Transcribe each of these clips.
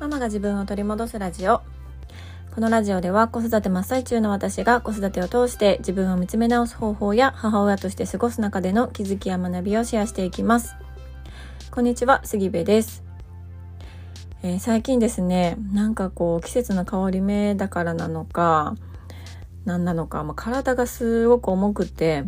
ママが自分を取り戻すラジオ。このラジオでは子育て真っ最中の私が子育てを通して自分を見つめ直す方法や母親として過ごす中での気づきや学びをシェアしていきます。こんにちは杉部です、えー最近ですねなんかこう季節の変わり目だからなのか何なのか、まあ、体がすごく重くて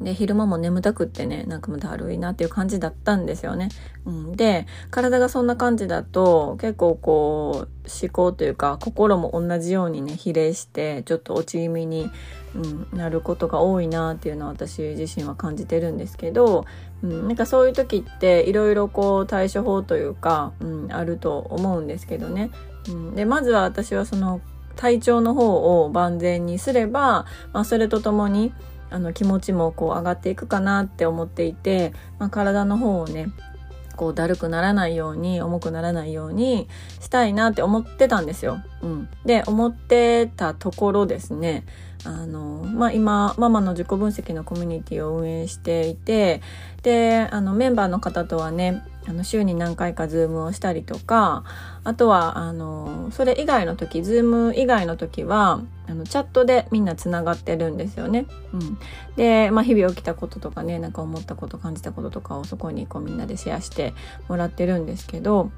で昼間も眠たくってねなんかもうだるいなっていう感じだったんですよね。うん、で体がそんな感じだと結構こう思考というか心も同じようにね比例してちょっと落ち気味に、うん、なることが多いなっていうのは私自身は感じてるんですけど、うん、なんかそういう時っていろいろこう対処法というか、うん、あると思うんですけどね。うん、でまずは私はその体調の方を万全にすれば、まあ、それとともにあの気持ちもこう上がっていくかなって思っていて、まあ、体の方をねこうだるくならないように重くならないようにしたいなって思ってたんですよ。うん、で思ってたところですねあの、まあ、今ママの自己分析のコミュニティを運営していてであのメンバーの方とはねあの週に何回かズームをしたりとかあとはあのそれ以外の時ズーム以外の時はあのチャットでみんなつながってるんですよね。うん、で、まあ、日々起きたこととかねなんか思ったこと感じたこととかをそこにこうみんなでシェアしてもらってるんですけど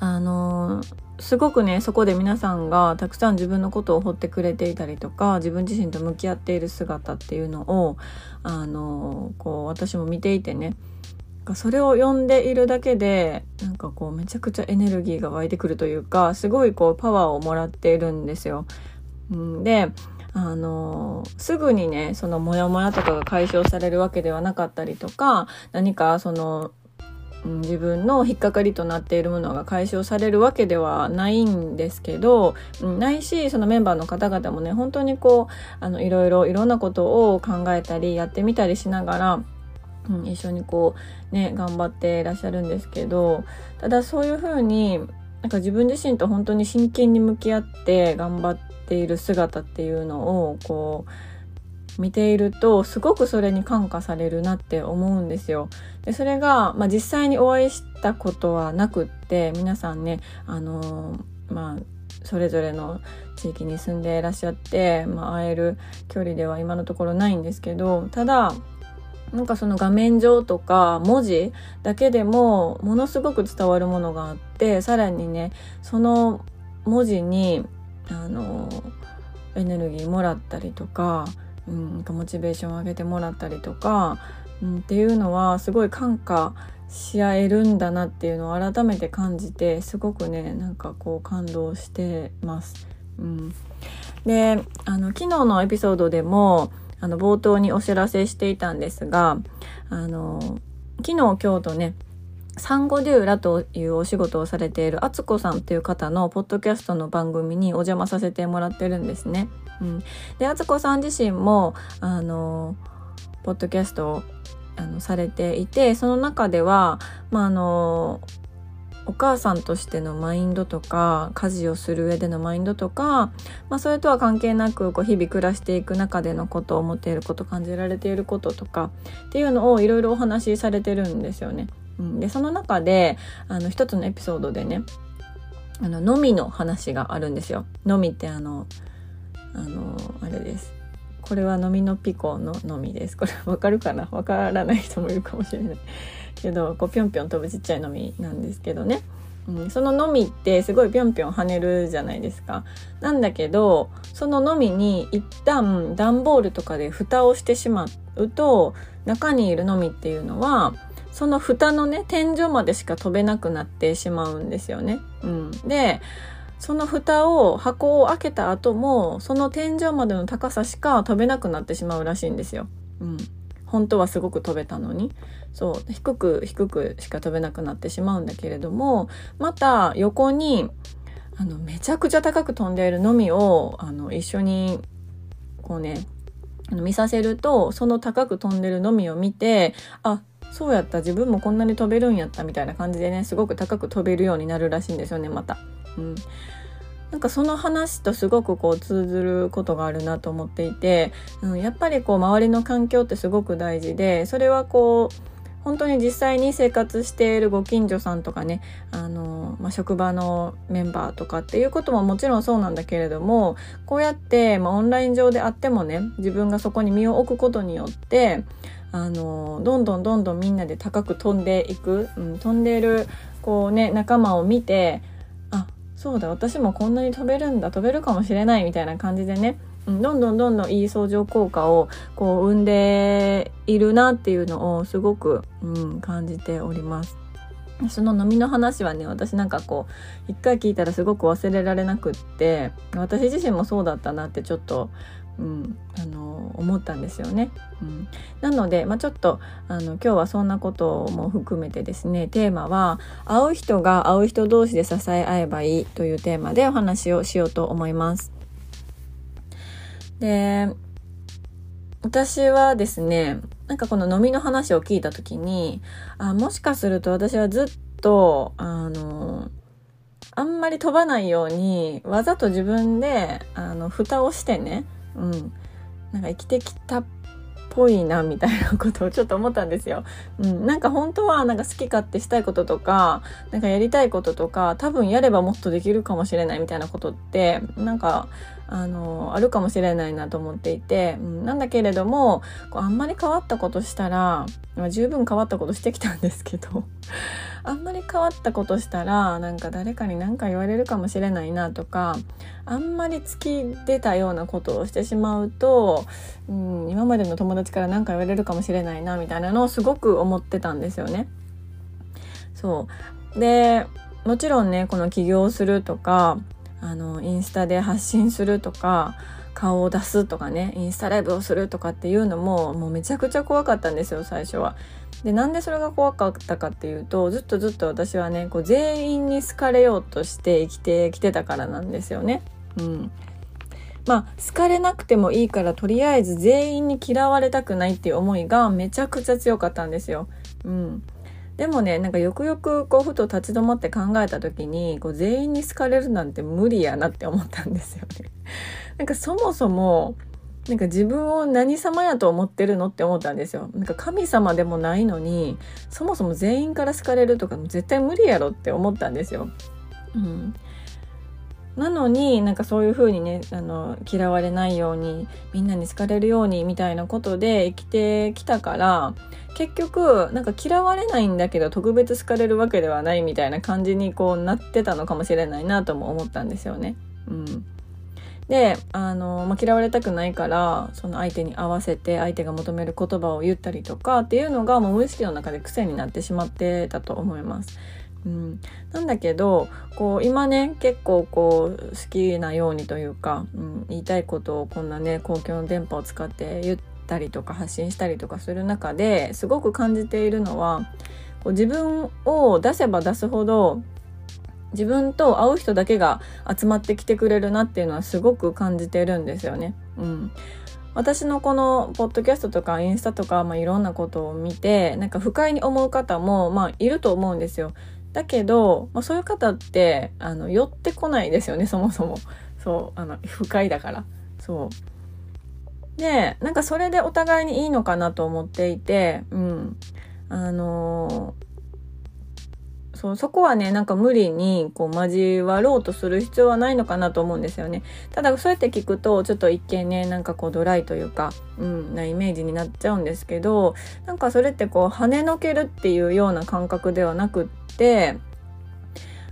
あのすごくねそこで皆さんがたくさん自分のことを掘ってくれていたりとか自分自身と向き合っている姿っていうのをあのこう私も見ていてねそれを読んでいるだけでなんかこうめちゃくちゃエネルギーが湧いてくるというかすごいこうパワーをもらっているんですよ。であのすぐにねそのモヤモヤとかが解消されるわけではなかったりとか何かその自分の引っかかりとなっているものが解消されるわけではないんですけど、ないしそのメンバーの方々もね本当にこうあのいろいろいろんなことを考えたりやってみたりしながらうん、一緒にこうね頑張っていらっしゃるんですけどただそういうふうになんか自分自身と本当に真剣に向き合って頑張っている姿っていうのをこう見ているとすごくそれに感化されるなって思うんですよ。でそれが、まあ、実際にお会いしたことはなくって皆さんねあのまあそれぞれの地域に住んでいらっしゃって、まあ、会える距離では今のところないんですけどただなんかその画面上とか文字だけでもものすごく伝わるものがあってさらにねその文字にあのエネルギーもらったりとか、うん、モチベーションを上げてもらったりとか、うん、っていうのはすごい感化し合えるんだなっていうのを改めて感じてすごくねなんかこう感動してます。うん、であの昨日のエピソードでもあの冒頭にお知らせしていたんですがあの昨日今日とねサンゴデューラというお仕事をされているあつこさんという方のポッドキャストの番組にお邪魔させてもらってるんですね。うん、であつこさん自身もあのポッドキャストをあのされていてその中では、まあ、あのお母さんとしてのマインドとか家事をする上でのマインドとか、まあ、それとは関係なくこう日々暮らしていく中でのことを思っていること感じられていることとかっていうのをいろいろお話しされてるんですよね。うん、でその中であの一つのエピソードでねあののみの話があるんですよ。のみってあのあのあれです。これは飲みのピコののみです。これわかるかな？わからない人もいるかもしれない。けどこうぴょんぴょん飛ぶちっちゃいのみなんですけどね、うん、そののみってすごいぴょんぴょん跳ねるじゃないですか。なんだけどそののみに一旦段ボールとかで蓋をしてしまうと中にいるのみっていうのはその蓋のね天井までしか飛べなくなってしまうんですよね。うん、でその蓋を箱を開けた後もその天井までの高さしか飛べなくなってしまうらしいんですよ。うん、本当はすごく飛べたのにそう低く低くしか飛べなくなってしまうんだけれどもまた横にあのめちゃくちゃ高く飛んでいるのみをあの一緒にこうね見させるとその高く飛んでるのみを見てあそうやった自分もこんなに飛べるんやったみたいな感じでねすごく高く飛べるようになるらしいんですよねまた。うんなんかその話とすごくこう通ずることがあるなと思っていて、うん、やっぱりこう周りの環境ってすごく大事でそれはこう本当に実際に生活しているご近所さんとかねあの、まあ、職場のメンバーとかっていうことももちろんそうなんだけれどもこうやって、まあ、オンライン上であってもね自分がそこに身を置くことによってあのどんどんどんどんみんなで高く飛んでいく、うん、飛んでいるこうね仲間を見てあそうだ私もこんなに飛べるんだ飛べるかもしれないみたいな感じでねうんどんどんどんどんいい相乗効果をこう生んでいるなっていうのをすごく、うん、感じております。その飲みの話はね私なんかこう一回聞いたらすごく忘れられなくって私自身もそうだったなってちょっと、うん、あの思ったんですよね。うん、なので、まあ、ちょっとあの今日はそんなことも含めてですねテーマは「会う人が会う人同士で支え合えばいい」というテーマでお話をしようと思います。で、私はですね、なんかこの飲みの話を聞いた時に、あ、もしかすると私はずっと、あの、あんまり飛ばないように、わざと自分で、あの、蓋をしてね、うん、なんか生きてきたっぽいなみたいなことをちょっと思ったんですよ。うん、なんか本当はなんか好き勝手したいこととかなんかやりたいこととか多分やればもっとできるかもしれないみたいなことってなんかあのあるかもしれないなと思っていて、うん、なんだけれどもこうあんまり変わったことしたら、まあ、十分変わったことしてきたんですけど あんまり変わったことしたらなんか誰かに何か言われるかもしれないなとかあんまり突き出たようなことをしてしまうと、うん、今までの友達から何か言われるかもしれないなみたいなのをすごく思ってたんですよね。そうでもちろんねこの起業するとかあのインスタで発信するとか顔を出すとかねインスタライブをするとかっていうのももうめちゃくちゃ怖かったんですよ最初は。でなんでそれが怖かったかっていうとずっとずっと私はねこう全員に好かれようとして生きてきてたからなんですよね。うん、まあ好かれなくてもいいからとりあえず全員に嫌われたくないっていう思いがめちゃくちゃ強かったんですよ。うん、でもねなんかよくよくこうふと立ち止まって考えた時にこう全員に好かれるなんて無理やなって思ったんですよね。なんかそもそもなんか自分を何様やと思ってるのって思ったんですよ。なんか神様でもないのにそもそも全員から好かれるとか絶対無理やろって思ったんですよ。うん、なのになんかそういう風にねあの嫌われないようにみんなに好かれるようにみたいなことで生きてきたから結局なんか嫌われないんだけど特別好かれるわけではないみたいな感じにこうなってたのかもしれないなとも思ったんですよね。うん、であの、まあ、嫌われたくないからその相手に合わせて相手が求める言葉を言ったりとかっていうのがもう無意識の中で癖になってしまってたと思います。うん、なんだけどこう今ね結構こう好きなようにというか、うん、言いたいことをこんなね公共の電波を使って言ったりとか発信したりとかする中ですごく感じているのはこう自分を出せば出すほど自分と会う人だけが集まってきてくれるなっていうのはすごく感じてるんですよね。うん、私のこのポッドキャストとかインスタとか、まあ、いろんなことを見てなんか不快に思う方も、まあ、いると思うんですよ。だけど、まあ、そういう方ってあの寄ってこないですよねそもそも。そうあの不快だから。そう。でなんかそれでお互いにいいのかなと思っていてうん。あのそうそこはねなんか無理にこう交わろうとする必要はないのかなと思うんですよね。ただそうやって聞くとちょっと一見ねなんかこうドライというか、うん、なイメージになっちゃうんですけどなんかそれってこう跳ねのけるっていうような感覚ではなくって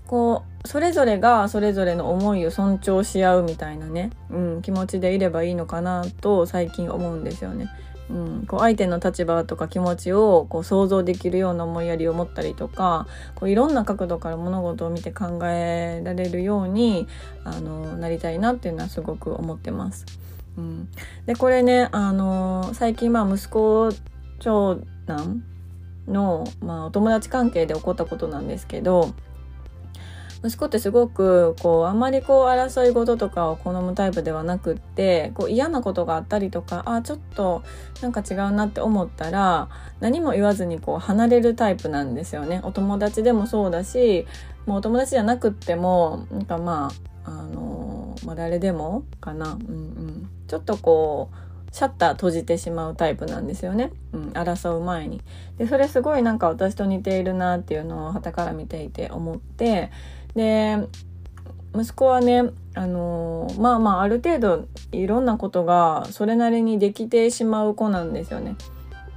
こうそれぞれがそれぞれの思いを尊重し合うみたいなね、うん、気持ちでいればいいのかなと最近思うんですよね。うん、こう相手の立場とか気持ちをこう想像できるような思いやりを持ったりとかこういろんな角度から物事を見て考えられるようにあのなりたいなっていうのはすごく思ってます。うん、でこれねあの最近まあ息子長男の、まあ、お友達関係で起こったことなんですけど息子ってすごくこうあまりこう争い事とかを好むタイプではなくってこう嫌なことがあったりとかあちょっとなんか違うなって思ったら何も言わずにこう離れるタイプなんですよね。お友達でもそうだしもうお友達じゃなくってもなんかまああの、まあ、誰でもかな、うんうん、ちょっとこうシャッター閉じてしまうタイプなんですよね、うん、争う前に。でそれすごいなんか私と似ているなっていうのを傍から見ていて思って。で息子はねあのー、まあまあある程度いろんなことがそれなりにできてしまう子なんですよね。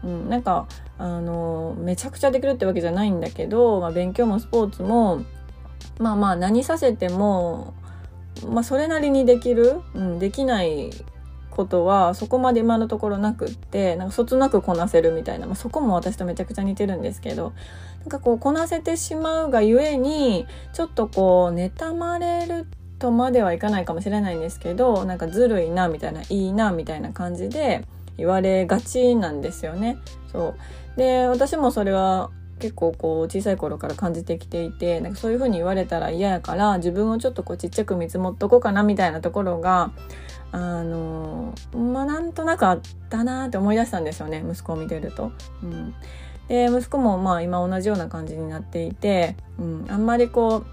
うん、なんかあのー、めちゃくちゃできるってわけじゃないんだけど、まあ、勉強もスポーツもまあまあ何させても、まあ、それなりにできる、うん、できないことはそこまで今のところなくってなんかそつなくこなせるみたいな、まあ、そこも私とめちゃくちゃ似てるんですけどなんかこうこなせてしまうがゆえにちょっとこう妬まれるとまではいかないかもしれないんですけどなんかずるいなみたいないいなみたいな感じで言われがちなんですよね。そうで私もそれは結構こう小さい頃から感じてきていてなんかそういう風に言われたら嫌やから自分をちょっとこうちっちゃく見積もっとこうかなみたいなところがあのまあなんとなくあったなって思い出したんですよね息子を見てると。うん。で息子もまあ今同じような感じになっていて、うん、あんまりこ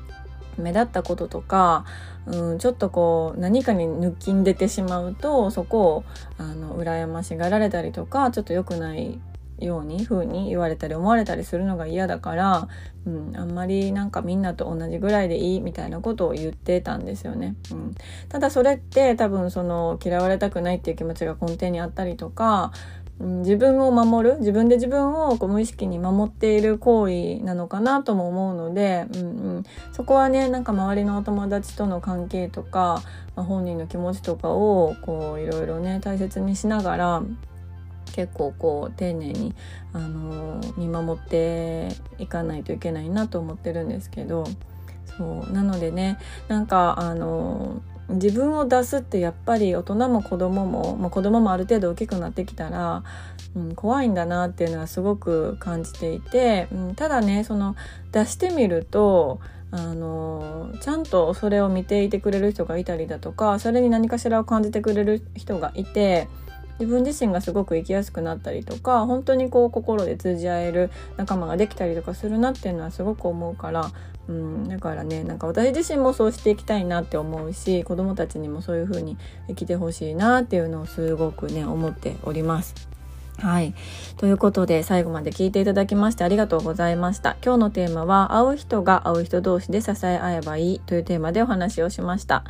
う目立ったこととか、うん、ちょっとこう何かに抜きん出てしまうとそこをあの羨ましがられたりとかちょっと良くないように風に言われたり思われたりするのが嫌だから、うん、あんまりなんかみんなと同じぐらいでいいみたいなことを言ってたんですよね。うん、ただそれって多分その嫌われたくないっていう気持ちが根底にあったりとか、うん、自分を守る自分で自分をこう無意識に守っている行為なのかなとも思うので、うんうん、そこはねなんか周りのお友達との関係とか、まあ、本人の気持ちとかをこういろいろね大切にしながら結構こう丁寧に、あの、見守っていかないといけないなと思ってるんですけどそうなのでねなんかあの、自分を出すってやっぱり大人も子供も、まあ、子供もある程度大きくなってきたら、うん、怖いんだなっていうのはすごく感じていて、うん、ただねその出してみるとあのちゃんとそれを見ていてくれる人がいたりだとかそれに何かしらを感じてくれる人がいて自分自身がすごく生きやすくなったりとか本当にこう心で通じ合える仲間ができたりとかするなっていうのはすごく思うから、うん、だからねなんか私自身もそうしていきたいなって思うし子どもたちにもそういう風に生きてほしいなっていうのをすごくね思っております。はい。ということで、最後まで聞いていただきましてありがとうございました。今日のテーマは、会う人が会う人同士で支え合えばいいというテーマでお話をしました。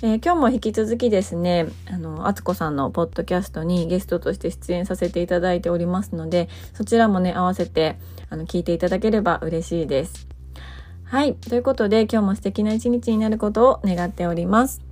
えー、今日も引き続きですね、あの、あつこさんのポッドキャストにゲストとして出演させていただいておりますので、そちらもね、合わせて、あの、聞いていただければ嬉しいです。はい。ということで、今日も素敵な一日になることを願っております。